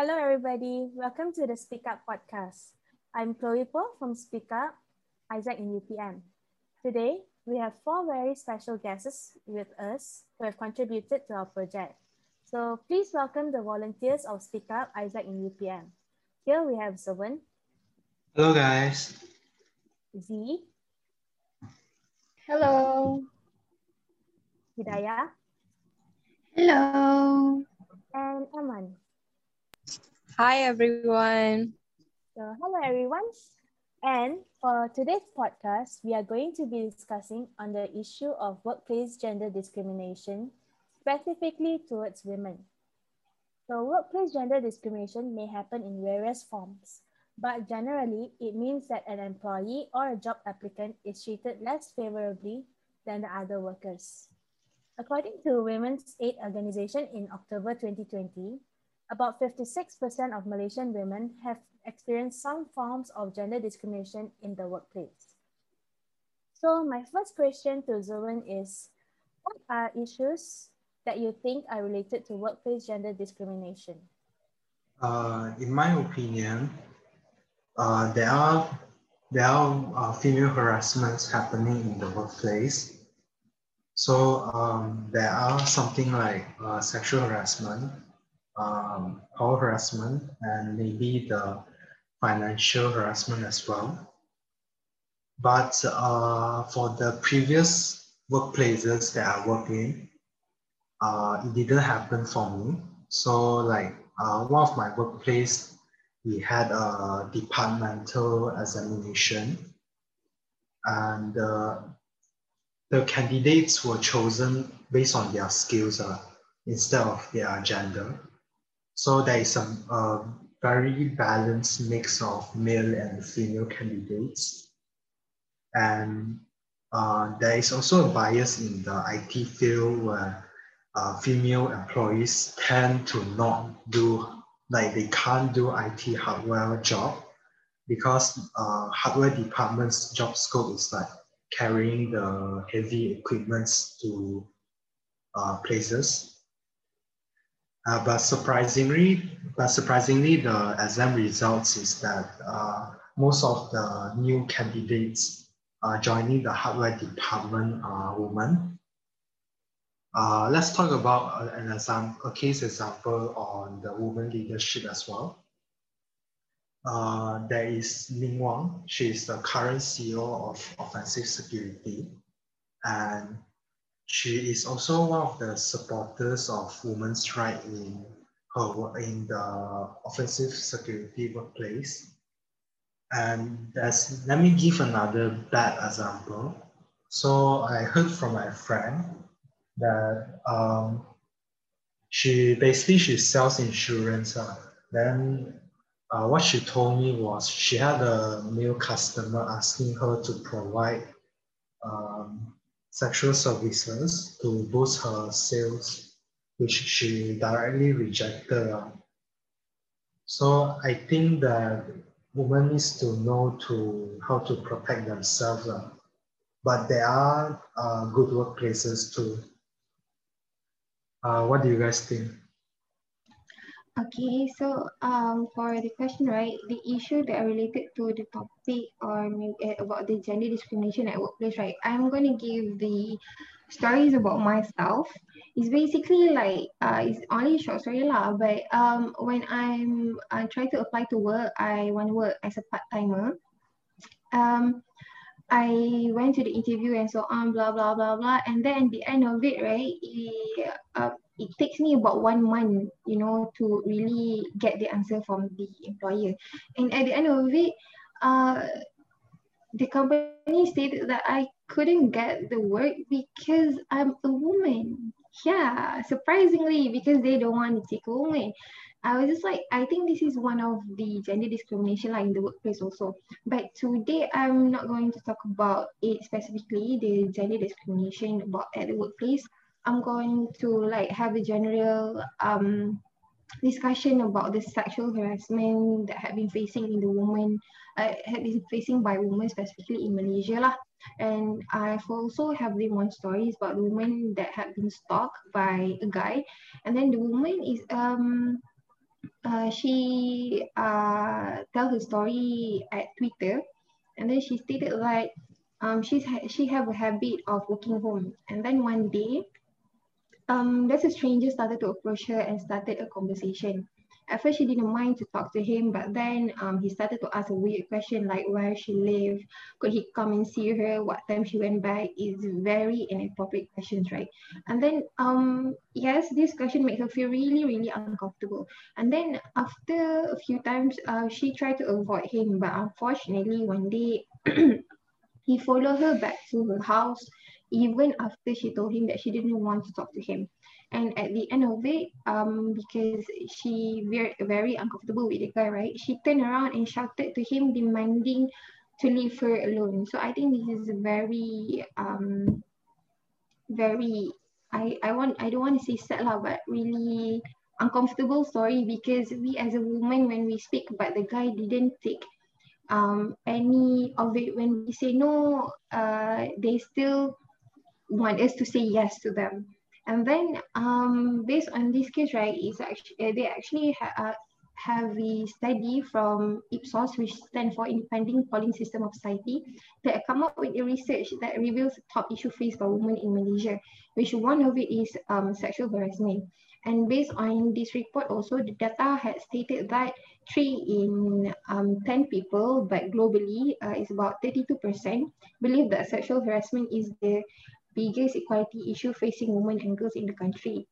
Hello, everybody. Welcome to the Speak Up podcast. I'm Chloe Poh from Speak Up, AIESEC in UPM. Today, we have four very special guests with us who have contributed to our project. So please welcome the volunteers of Speak Up, AIESEC in UPM. Here we have Zovan. Hello, guys. Z. Hello. Hidayah. Hello. And Aman. Hi, everyone. So, hello, everyone. And for today's podcast, we are going to be discussing on the issue of workplace gender discrimination, specifically towards women. So, workplace gender discrimination may happen in various forms, but generally, it means that an employee or a job applicant is treated less favorably than the other workers. According to Women's Aid Organization in October 2020, about 56% of Malaysian women have experienced some forms of gender discrimination in the workplace. So my first question to Zovan is, what are issues that you think are related to workplace gender discrimination? Uh, in my opinion, uh, there are there are uh, female harassments happening in the workplace. So um, there are something like uh, sexual harassment, um, power harassment and maybe the financial harassment as well. But uh, for the previous workplaces that I worked in, uh, it didn't happen for me. So like uh, one of my workplace, we had a departmental examination and uh, the candidates were chosen based on their skills uh, instead of their gender. So there is a, a very balanced mix of male and female candidates. And uh, there is also a bias in the IT field where uh, female employees tend to not do, like they can't do IT hardware job because uh, hardware department's job scope is like carrying the heavy equipments to uh, places uh, but surprisingly, but surprisingly, the exam results is that uh, most of the new candidates uh, joining the hardware department are women. Uh, let's talk about an example, a case example on the woman leadership as well. Uh, there is Ning Wang. She is the current CEO of Offensive Security, and she is also one of the supporters of women's rights in her work in the offensive security workplace. And let me give another bad example. So I heard from my friend that um, she basically she sells insurance. Uh, then uh, what she told me was she had a male customer asking her to provide um, sexual services to boost her sales, which she directly rejected. So I think that women needs to know to how to protect themselves. But there are uh, good workplaces too. Uh, what do you guys think? Okay, so um, for the question, right, the issue that are related to the topic or eh, about the gender discrimination at workplace, right, I'm going to give the stories about myself. It's basically like, uh, it's only a short story lah, but um, when I'm I try to apply to work, I want to work as a part-timer. Um, I went to the interview and so on, blah, blah, blah, blah. And then the end of it, right, it, uh, it takes me about one month, you know, to really get the answer from the employer. And at the end of it, uh, the company stated that I couldn't get the work because I'm a woman. Yeah, surprisingly, because they don't want to take a woman. I was just like, I think this is one of the gender discrimination like in the workplace also. But today I'm not going to talk about it specifically, the gender discrimination about at the workplace. I'm going to like have a general um discussion about the sexual harassment that have been facing in the woman uh, have been facing by women specifically in Malaysia lah. And I've also have the one stories about the woman that have been stalked by a guy, and then the woman is um uh, she uh, tell her story at Twitter, and then she stated like um, she's ha- she have a habit of working home, and then one day, um, there's a stranger started to approach her and started a conversation at first she didn't mind to talk to him, but then um, he started to ask a weird question like where she lived, could he come and see her, what time she went back, is very inappropriate questions, right? And then um, yes, this question made her feel really, really uncomfortable. And then after a few times, uh, she tried to avoid him, but unfortunately one day he followed her back to her house even after she told him that she didn't want to talk to him and at the end of it um because she very very uncomfortable with the guy right? She turned around and shouted to him demanding to leave her alone. So i think this is very um very i i want i don't want to say sad lah but really uncomfortable story because we as a woman when we speak but the guy didn't take um any of it. When we say no uh they still want us to say yes to them and then um, based on this case, right, is actually uh, they actually ha- uh, have a study from Ipsos, which stands for Independent Polling System of Society, that come up with a research that reveals top issue faced by women in Malaysia, which one of it is um, sexual harassment. And based on this report also, the data had stated that three in um, 10 people, but globally uh, is about 32%, believe that sexual harassment is the biggest equality issue facing women and girls in the country.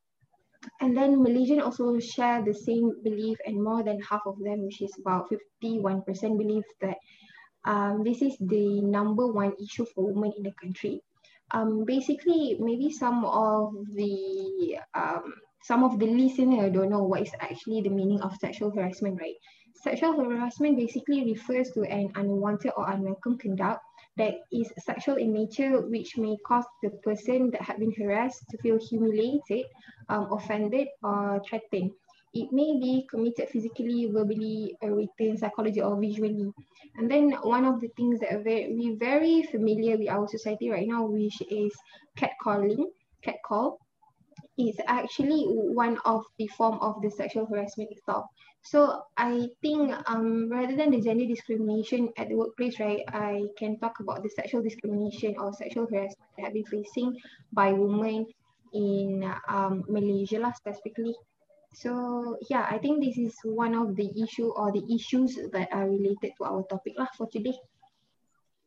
And then Malaysian also share the same belief and more than half of them, which is about 51% believe that um, this is the number one issue for women in the country. Um, basically, maybe some of the um, some of the listener don't know what is actually the meaning of sexual harassment, right? Sexual harassment basically refers to an unwanted or unwelcome conduct that is sexual in nature, which may cause the person that had been harassed to feel humiliated, um, offended, or threatened. It may be committed physically, verbally, written, psychology, or visually. And then one of the things that we are very, very familiar with our society right now, which is catcalling, catcall, is actually one of the form of the sexual harassment itself. So I think um, rather than the gender discrimination at the workplace, right, I can talk about the sexual discrimination or sexual harassment that I've been facing by women in um, Malaysia specifically. So yeah, I think this is one of the issue or the issues that are related to our topic lah for today.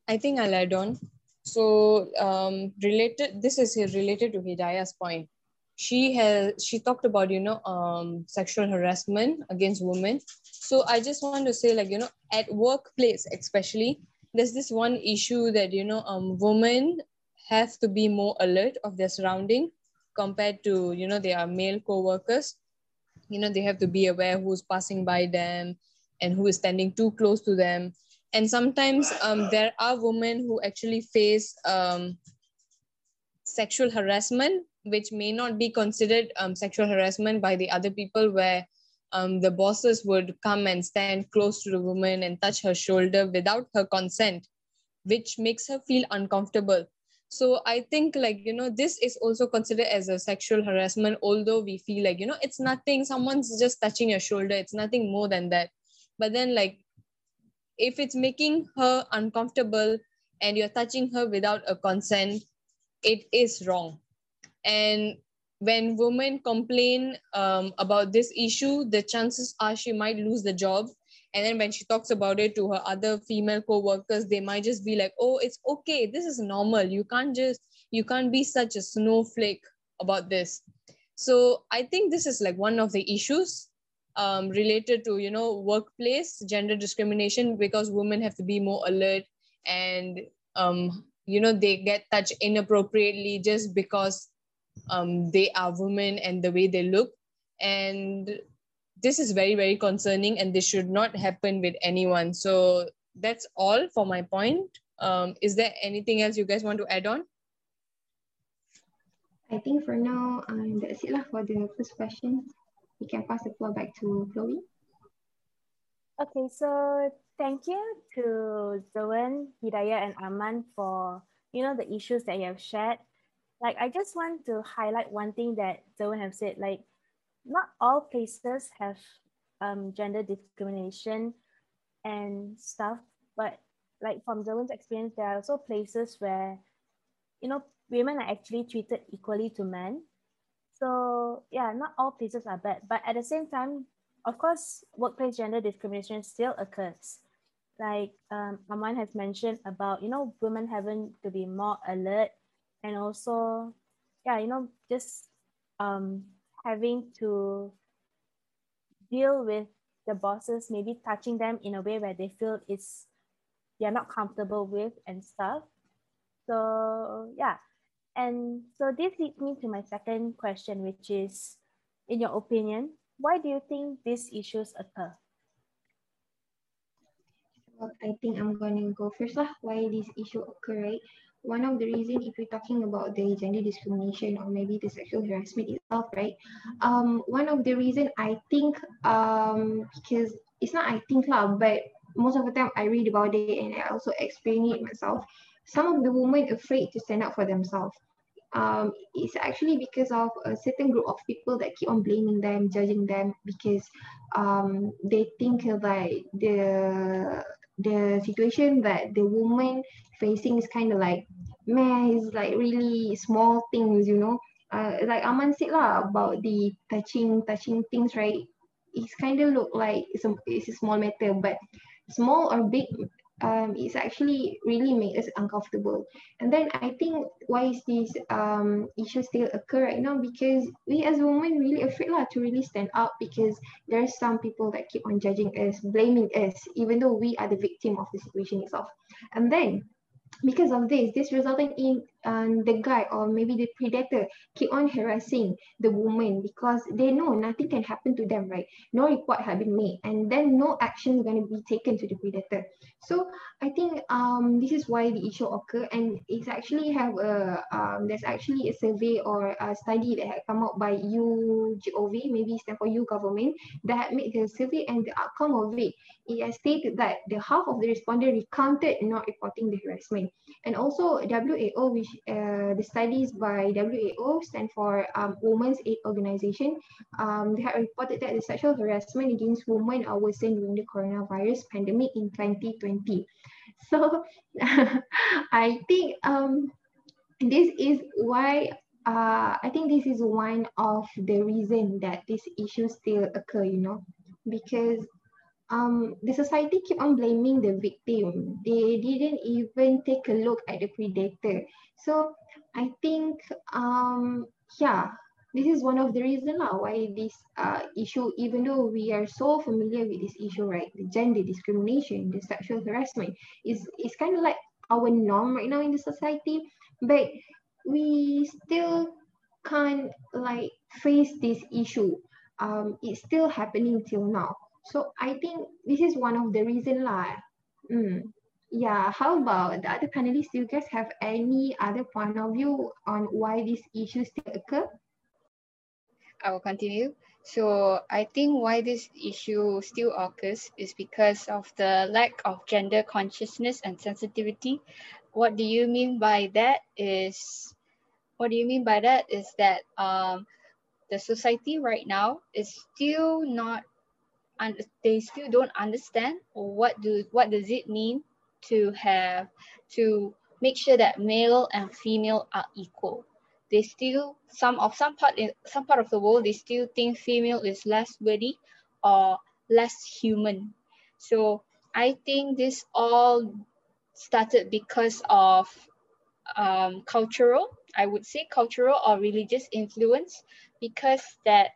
I think I'll add on. So um, related, this is related to Hidayah's point she has she talked about you know um, sexual harassment against women. So i just want to say like you know at workplace especially there's this one issue that you know um, women have to be more alert of their surrounding compared to you know their male co-workers. You know they have to be aware who's passing by them and who is standing too close to them. And sometimes um, there are women who actually face um, sexual harassment which may not be considered um, sexual harassment by the other people where um, the bosses would come and stand close to the woman and touch her shoulder without her consent which makes her feel uncomfortable. So i think like you know this is also considered as a sexual harassment although we feel like you know it's nothing someone's just touching your shoulder it's nothing more than that. But then like if it's making her uncomfortable and you're touching her without a consent it is wrong. And when women complain um, about this issue the chances are she might lose the job. And then when she talks about it to her other female co-workers they might just be like oh it's okay. This is normal. You can't just you can't be such a snowflake about this. So i think this is like one of the issues um, related to you know workplace gender discrimination because women have to be more alert and um, you know they get touched inappropriately just because um, they are women and the way they look and this is very very concerning and this should not happen with anyone so that's all for my point um, is there anything else you guys want to add on I think for now, um, that's it lah for the first question. We can pass the floor back to Chloe. Okay, so thank you to Zoen, Hidayah, and Arman for you know the issues that you have shared like I just want to highlight one thing that Zoe have said, like not all places have um, gender discrimination and stuff. But like from Zoe's experience, there are also places where, you know, women are actually treated equally to men. So yeah, not all places are bad, but at the same time, of course, workplace gender discrimination still occurs. Like um, Aman has mentioned about, you know, women having to be more alert and also, yeah, you know, just um, having to deal with the bosses, maybe touching them in a way where they feel it's they're not comfortable with and stuff. So yeah. And so this leads me to my second question, which is, in your opinion, why do you think these issues occur? Well, I think I'm going to go first lah. Why this issue occur, right? One of the reason, if we're talking about the gender discrimination or maybe the sexual harassment itself, right? Um, one of the reason I think, um, because it's not I think lah, but most of the time I read about it and I also experience it myself. Some of the women afraid to stand up for themselves um, it's actually because of a certain group of people that keep on blaming them, judging them because um, they think like the the situation that the woman facing is kind of like man, it's like really small things, you know. Uh, like Aman said lah about the touching touching things, right? It's kind of look like it's a, it's a small matter, but small or big um, it's actually really make us uncomfortable. And then I think why is this um, issue still occur right now? Because we as women really afraid lah to really stand up because there are some people that keep on judging us, blaming us, even though we are the victim of the situation itself. And then because of this, this resulting in um, the guy or maybe the predator keep on harassing the woman because they know nothing can happen to them, right? No report have been made and then no action is going to be taken to the predator. So I think um, this is why the issue occur and it's actually have a, um, there's actually a survey or a study that had come out by YouGov, maybe stand for you government, that made the survey and the outcome of it, it has stated that the half of the respondents recounted not reporting the harassment. And also WAO, which uh, the studies by WAO stand for um, Women's Aid Organization, um, they have reported that the sexual harassment against women are worsened during the coronavirus pandemic in 2020. So I think um, this is why uh, I think this is one of the reason that this issue still occur, you know, because um, the society keep on blaming the victim. They didn't even take a look at the predator. So I think, um, yeah, this is one of the reasons why this uh, issue, even though we are so familiar with this issue, right, the gender discrimination, the sexual harassment, is, is kind of like our norm right now in the society, but we still can't like face this issue. Um, it's still happening till now. So I think this is one of the reason lah. Mm. Yeah, how about the other panelists? Do you guys have any other point of view on why these issues still occur? I will continue. So I think why this issue still occurs is because of the lack of gender consciousness and sensitivity. What do you mean by that is, what do you mean by that is that um, the society right now is still not they still don't understand what do what does it mean to have to make sure that male and female are equal. They still some of some part in some part of the world they still think female is less worthy or less human. So i think this all started because of um, cultural i would say cultural or religious influence because that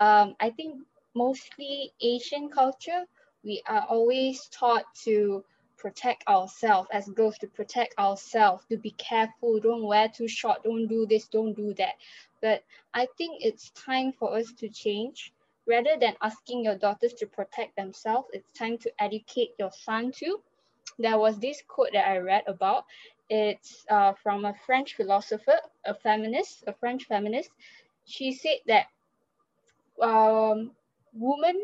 um, i think mostly Asian culture, we are always taught to protect ourselves as girls to protect ourselves to be careful don't wear too short don't do this don't do that. But i think it's time for us to change. Rather than asking your daughters to protect themselves it's time to educate your son too. There was this quote that i read about. It's uh, from a french philosopher a feminist a french feminist. She said that um, woman,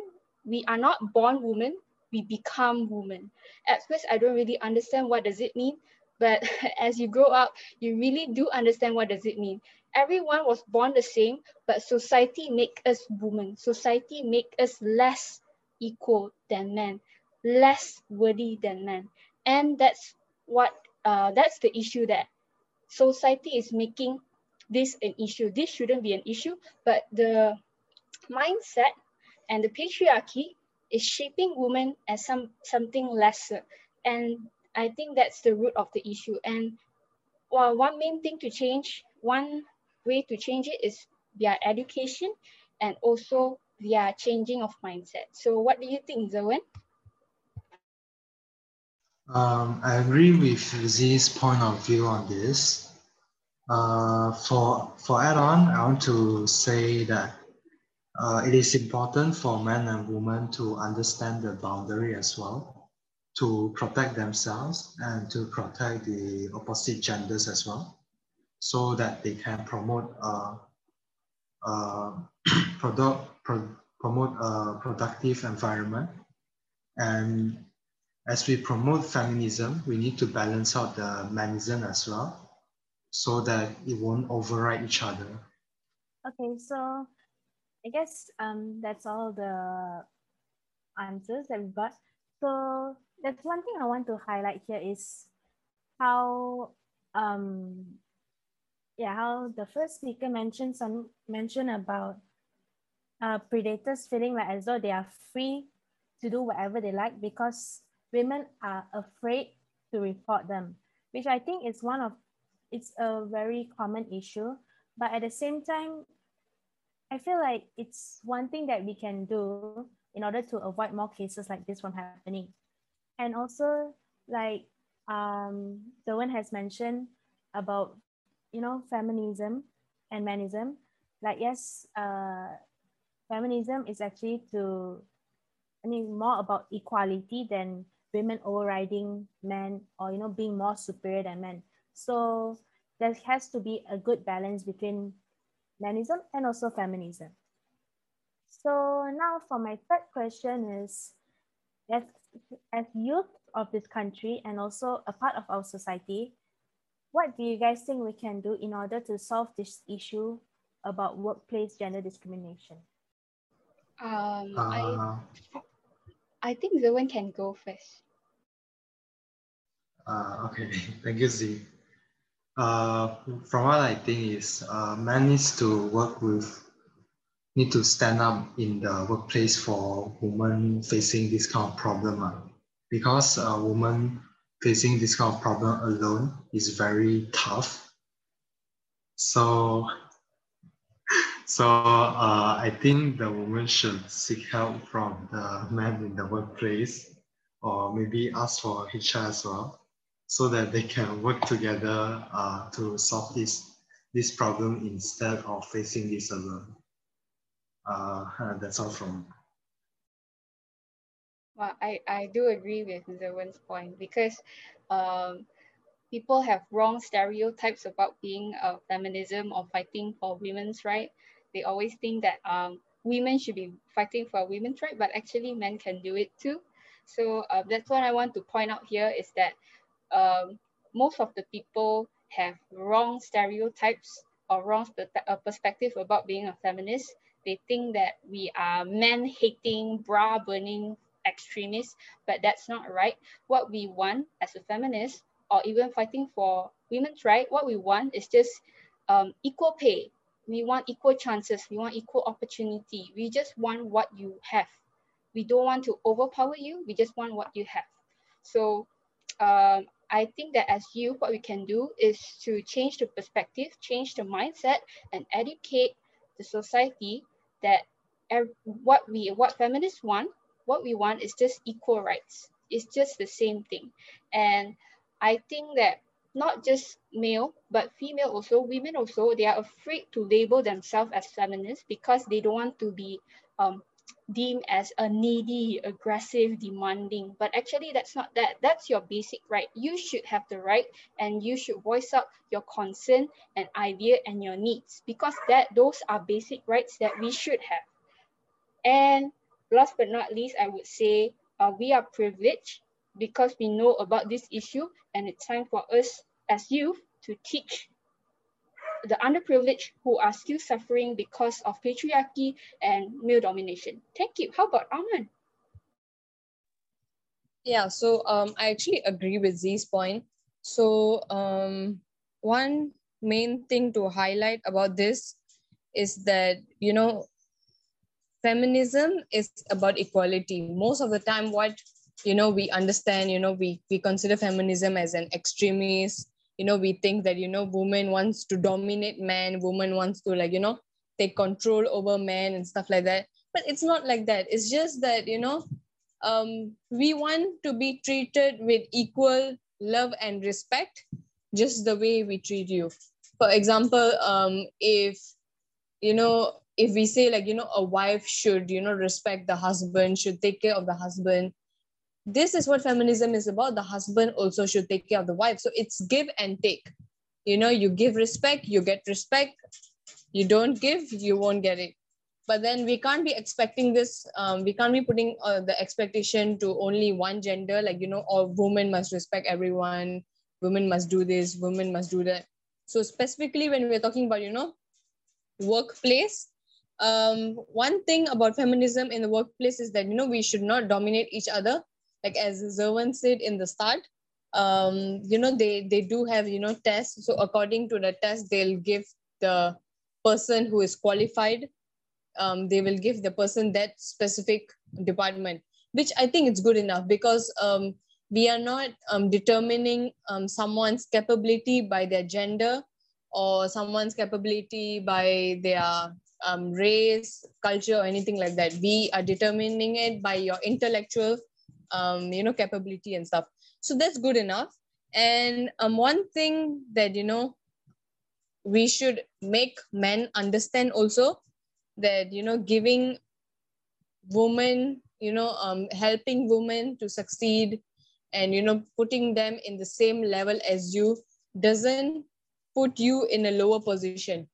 we are not born women, we become women. At first, I don't really understand what does it mean, but as you grow up, you really do understand what does it mean. Everyone was born the same, but society make us women. Society make us less equal than men, less worthy than men. And that's what uh, that's the issue that society is making this an issue. This shouldn't be an issue, but the mindset and the patriarchy is shaping women as some something lesser. And I think that's the root of the issue. And well, one main thing to change, one way to change it is via education and also via changing of mindset. So what do you think, Zawan? Um, I agree with Z's point of view on this. Uh, for for add-on, I want to say that uh, it is important for men and women to understand the boundary as well, to protect themselves and to protect the opposite genders as well, so that they can promote uh, uh, product, pro, promote a productive environment and as we promote feminism, we need to balance out the manism as well so that it won't override each other. Okay, so I guess um, that's all the answers that we got. So that's one thing I want to highlight here is how um yeah how the first speaker mentioned some mentioned about uh, predators feeling like as though they are free to do whatever they like because women are afraid to report them, which I think is one of, it's a very common issue. But at the same time, I feel like it's one thing that we can do in order to avoid more cases like this from happening. And also, like um, one has mentioned about, you know, feminism and manism. Like, yes, uh, feminism is actually to, I mean, more about equality than women overriding men or you know being more superior than men so there has to be a good balance between manism and also feminism so now for my third question is as as youth of this country and also a part of our society what do you guys think we can do in order to solve this issue about workplace gender discrimination um, Uh, I, I think Zoen can go first. Uh, okay, thank you, Z. Uh, from what I think is, uh, man needs to work with, need to stand up in the workplace for women facing this kind of problem. Uh, because a woman facing this kind of problem alone is very tough. So, so uh, I think the woman should seek help from the man in the workplace or maybe ask for HR as well so that they can work together uh, to solve this, this problem instead of facing this alone. Uh, that's all from Well, I, I do agree with Zoen's point because um, people have wrong stereotypes about being a feminism or fighting for women's right. They always think that um, women should be fighting for women's right, but actually men can do it too. So uh, that's what I want to point out here is that um, most of the people have wrong stereotypes or wrong uh, perspective about being a feminist. They think that we are men-hating, bra-burning extremists, but that's not right. What we want as a feminist, or even fighting for women's right, what we want is just um, equal pay. We want equal chances. We want equal opportunity. We just want what you have. We don't want to overpower you. We just want what you have. So um, I think that as youth, what we can do is to change the perspective, change the mindset, and educate the society that what we what feminists want, what we want is just equal rights. It's just the same thing. And I think that not just male, but female also, women also, they are afraid to label themselves as feminists because they don't want to be um, deemed as a needy, aggressive, demanding. But actually, that's not that. That's your basic right. You should have the right and you should voice out your concern and idea and your needs because that those are basic rights that we should have. And last but not least, I would say uh, we are privileged because we know about this issue and it's time for us as youth to teach the underprivileged who are still suffering because of patriarchy and male domination. Thank you. How about Arman? Yeah, so um, I actually agree with Z's point. So um, one main thing to highlight about this is that you know feminism is about equality most of the time what you know we understand you know we we consider feminism as an extremist you know we think that you know woman wants to dominate man woman wants to like you know take control over men and stuff like that. But it's not like that. It's just that you know um, we want to be treated with equal love and respect just the way we treat you. For example um, if you know if we say like you know a wife should you know respect the husband should take care of the husband this is what feminism is about. The husband also should take care of the wife. So it's give and take. You know you give respect you get respect. You don't give you won't get it. But then we can't be expecting this um, we can't be putting uh, the expectation to only one gender. Like you know all women must respect everyone. Women must do this women must do that. So specifically when we're talking about you know workplace um, one thing about feminism in the workplace is that you know we should not dominate each other like as Zerwan said in the start um, you know they they do have you know tests so according to the test they'll give the person who is qualified um, they will give the person that specific department which i think it's good enough because um, we are not um, determining um, someone's capability by their gender or someone's capability by their um, race, culture, or anything like that. We are determining it by your intellectual, um, you know, capability and stuff. So that's good enough. And um, one thing that you know we should make men understand also that you know giving women, you know, um, helping women to succeed, and you know putting them in the same level as you doesn't put you in a lower position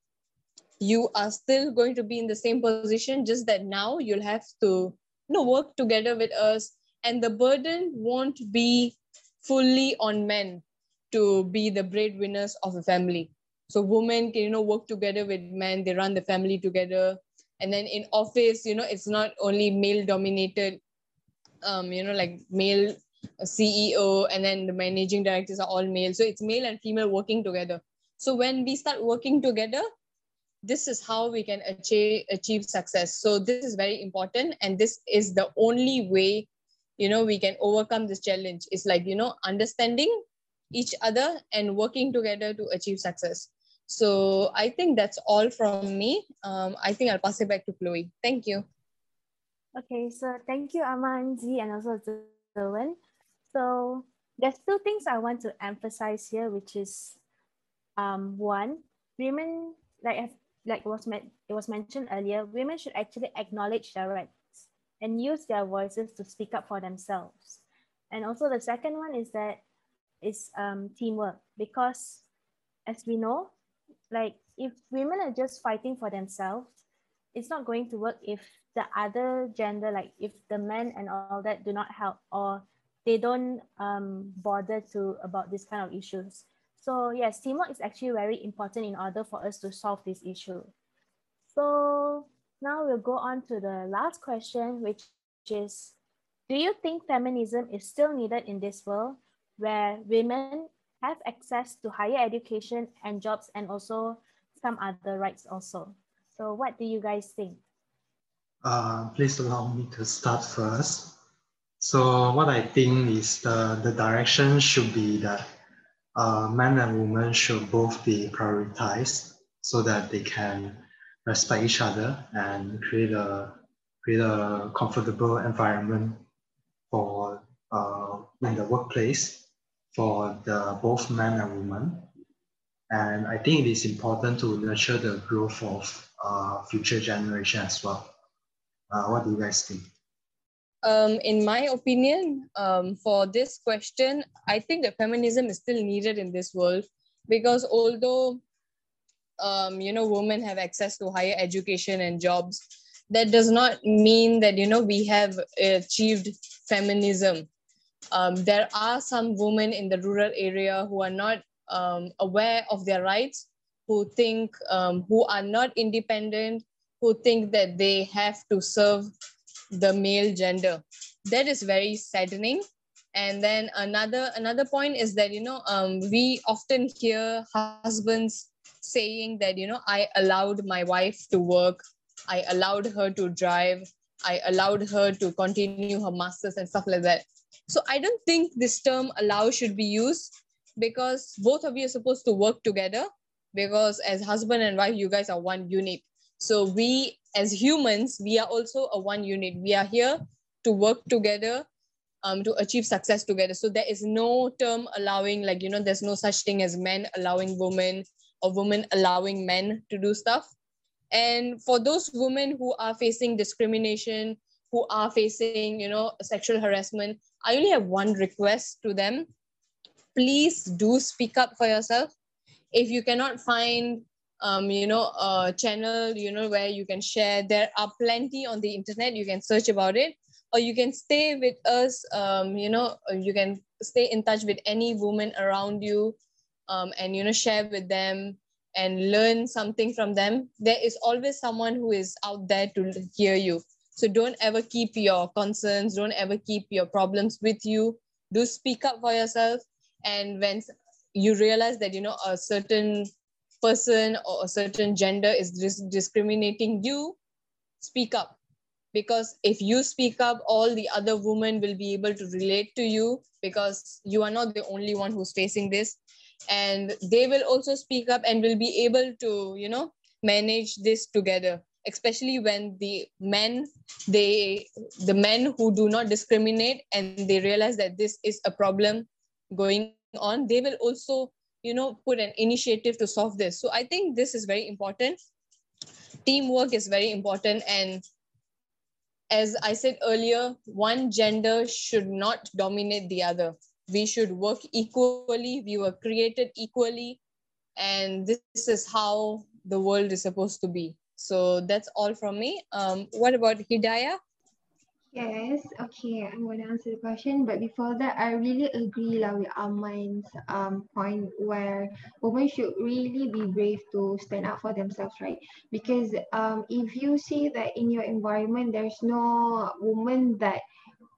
you are still going to be in the same position just that now you'll have to you know work together with us and the burden won't be fully on men to be the breadwinners of a family. So women can you know work together with men they run the family together. And then in office you know it's not only male dominated um you know like male ceo and then the managing directors are all male. So it's male and female working together. So when we start working together this is how we can achieve achieve success. So this is very important and this is the only way you know we can overcome this challenge. It's like you know understanding each other and working together to achieve success. So i think that's all from me. Um, i think i'll pass it back to chloe. Thank you. Okay so thank you aman z and also Zerwan. so there's two things i want to emphasize here which is um, one women like like was meant it was mentioned earlier, women should actually acknowledge their rights and use their voices to speak up for themselves. And also the second one is that is um, teamwork because as we know, like if women are just fighting for themselves, it's not going to work if the other gender, like if the men and all that do not help or they don't um, bother to about this kind of issues. So yes, teamwork is actually very important in order for us to solve this issue. So now we'll go on to the last question, which is, do you think feminism is still needed in this world where women have access to higher education and jobs and also some other rights also? So what do you guys think? Uh, please allow me to start first. So what I think is the, the direction should be that uh, men and women should both be prioritized so that they can respect each other and create a create a comfortable environment for uh, in the workplace for the both men and women. And I think it is important to nurture the growth of uh, future generation as well. Uh, what do you guys think? um, in my opinion, um, for this question, I think that feminism is still needed in this world because although um, you know women have access to higher education and jobs, that does not mean that you know we have achieved feminism. Um, there are some women in the rural area who are not um, aware of their rights, who think um, who are not independent, who think that they have to serve the male gender. That is very saddening. and then another another point is that you know um, we often hear husbands saying that you know i allowed my wife to work i allowed her to drive i allowed her to continue her masters and stuff like that. So i don't think this term allow should be used because both of you are supposed to work together because as husband and wife you guys are one unit. So we as humans we are also a one unit. We are here to work together um, to achieve success together. So there is no term allowing like you know there's no such thing as men allowing women or women allowing men to do stuff. And for those women who are facing discrimination who are facing you know sexual harassment i only have one request to them. Please do speak up for yourself. If you cannot find um, you know a channel you know where you can share there are plenty on the internet. You can search about it. Or you can stay with us um, you know you can stay in touch with any woman around you um, and you know share with them and learn something from them there is always someone who is out there to hear you. So don't ever keep your concerns don't ever keep your problems with you. Do speak up for yourself. And when you realize that you know a certain person or a certain gender is dis- discriminating you speak up. Because if you speak up all the other women will be able to relate to you because you are not the only one who's facing this and they will also speak up and will be able to you know manage this together especially when the men they the men who do not discriminate and they realize that this is a problem going on they will also you know put an initiative to solve this. So i think this is very important. Teamwork is very important. And as i said earlier one gender should not dominate the other we should work equally we were created equally and this is how the world is supposed to be so that's all from me um, what about hidayah Yes, okay, I'm going to answer the question. But before that, I really agree lah with Aman's um, point where women should really be brave to stand up for themselves, right? Because um, if you see that in your environment, there's no woman that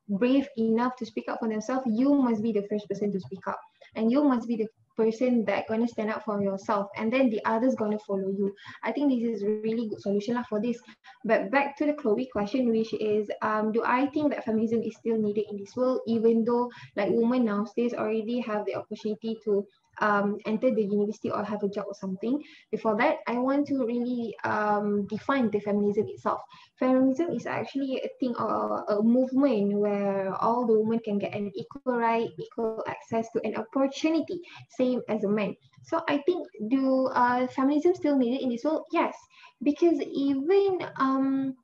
brave enough to speak up for themselves, you must be the first person to speak up. And you must be the person that gonna stand up for yourself and then the others gonna follow you i think this is really good solution for this but back to the chloe question which is um do i think that feminism is still needed in this world even though like women nowadays already have the opportunity to um, enter the university or have a job or something. Before that, I want to really um, define the feminism itself. Feminism is actually a thing or a movement where all the women can get an equal right, equal access to an opportunity, same as a man. So I think do uh, feminism still needed in this world? Yes, because even um,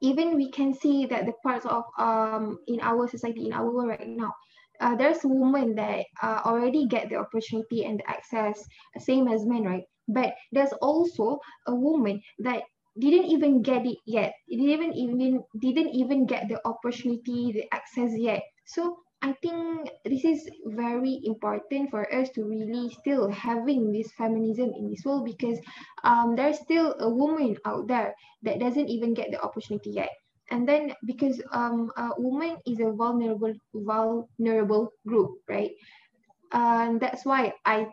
even we can see that the parts of um in our society in our world right now uh, there's women that uh, already get the opportunity and the access same as men right? But there's also a woman that didn't even get it yet. It didn't even didn't even get the opportunity the access yet. So i think this is very important for us to really still having this feminism in this world because um, there's still a woman out there that doesn't even get the opportunity yet and then because um a woman is a vulnerable vulnerable group right? And that's why i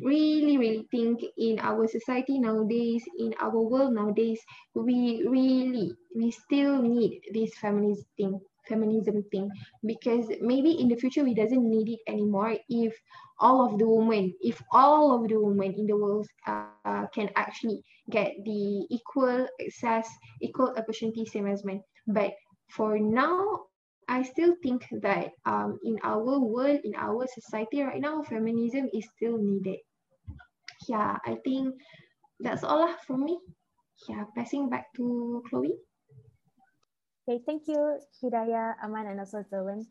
really really think in our society nowadays in our world nowadays we really we still need this feminist thing feminism thing. Because maybe in the future we doesn't need it anymore if all of the women if all of the women in the world uh, can actually get the equal access equal opportunity same as men but for now, I still think that um, in our world, in our society right now, feminism is still needed. Yeah, I think that's all from me. Yeah, passing back to Chloe. Okay, thank you, Hidayah, Aman, and also Derwin.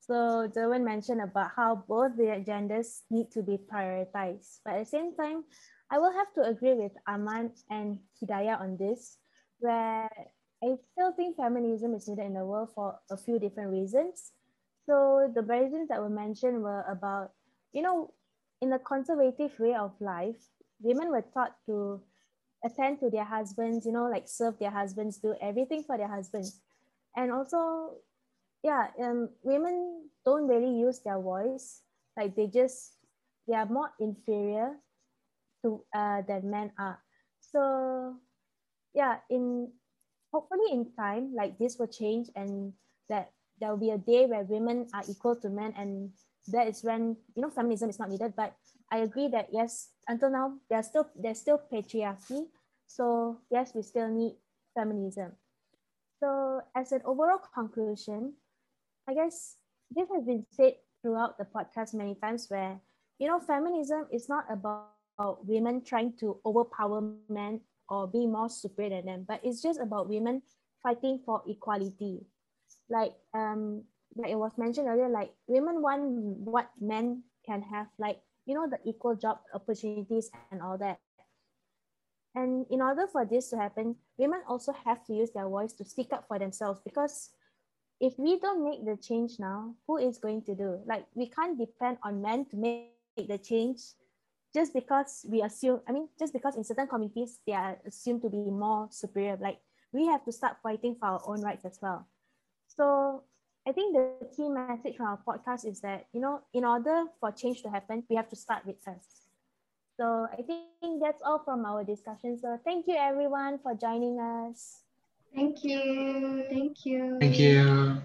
So Derwin mentioned about how both the genders need to be prioritized. But at the same time, I will have to agree with Aman and Hidayah on this, where still think feminism is needed in the world for a few different reasons. So the reasons that were mentioned were about, you know, in a conservative way of life, women were taught to attend to their husbands, you know, like serve their husbands, do everything for their husbands. And also yeah, um, women don't really use their voice. Like they just, they are more inferior to uh, than men are. So yeah, in hopefully in time, like this will change and that there will be a day where women are equal to men and that is when you know feminism is not needed. But I agree that yes, until now there's still there's still patriarchy. So yes, we still need feminism. So as an overall conclusion, I guess this has been said throughout the podcast many times where, you know, feminism is not about women trying to overpower men or be more superior than them, but it's just about women fighting for equality. Like um like it was mentioned earlier, like women want what men can have, like you know, the equal job opportunities and all that. And in order for this to happen, women also have to use their voice to speak up for themselves because if we don't make the change now, who is going to do? Like we can't depend on men to make the change just because we assume, I mean, just because in certain communities they are assumed to be more superior. Like we have to start fighting for our own rights as well. So I think the key message from our podcast is that, you know, in order for change to happen, we have to start with us. So I think that's all from our discussion. So thank you everyone for joining us. Thank you. Thank you. Thank you.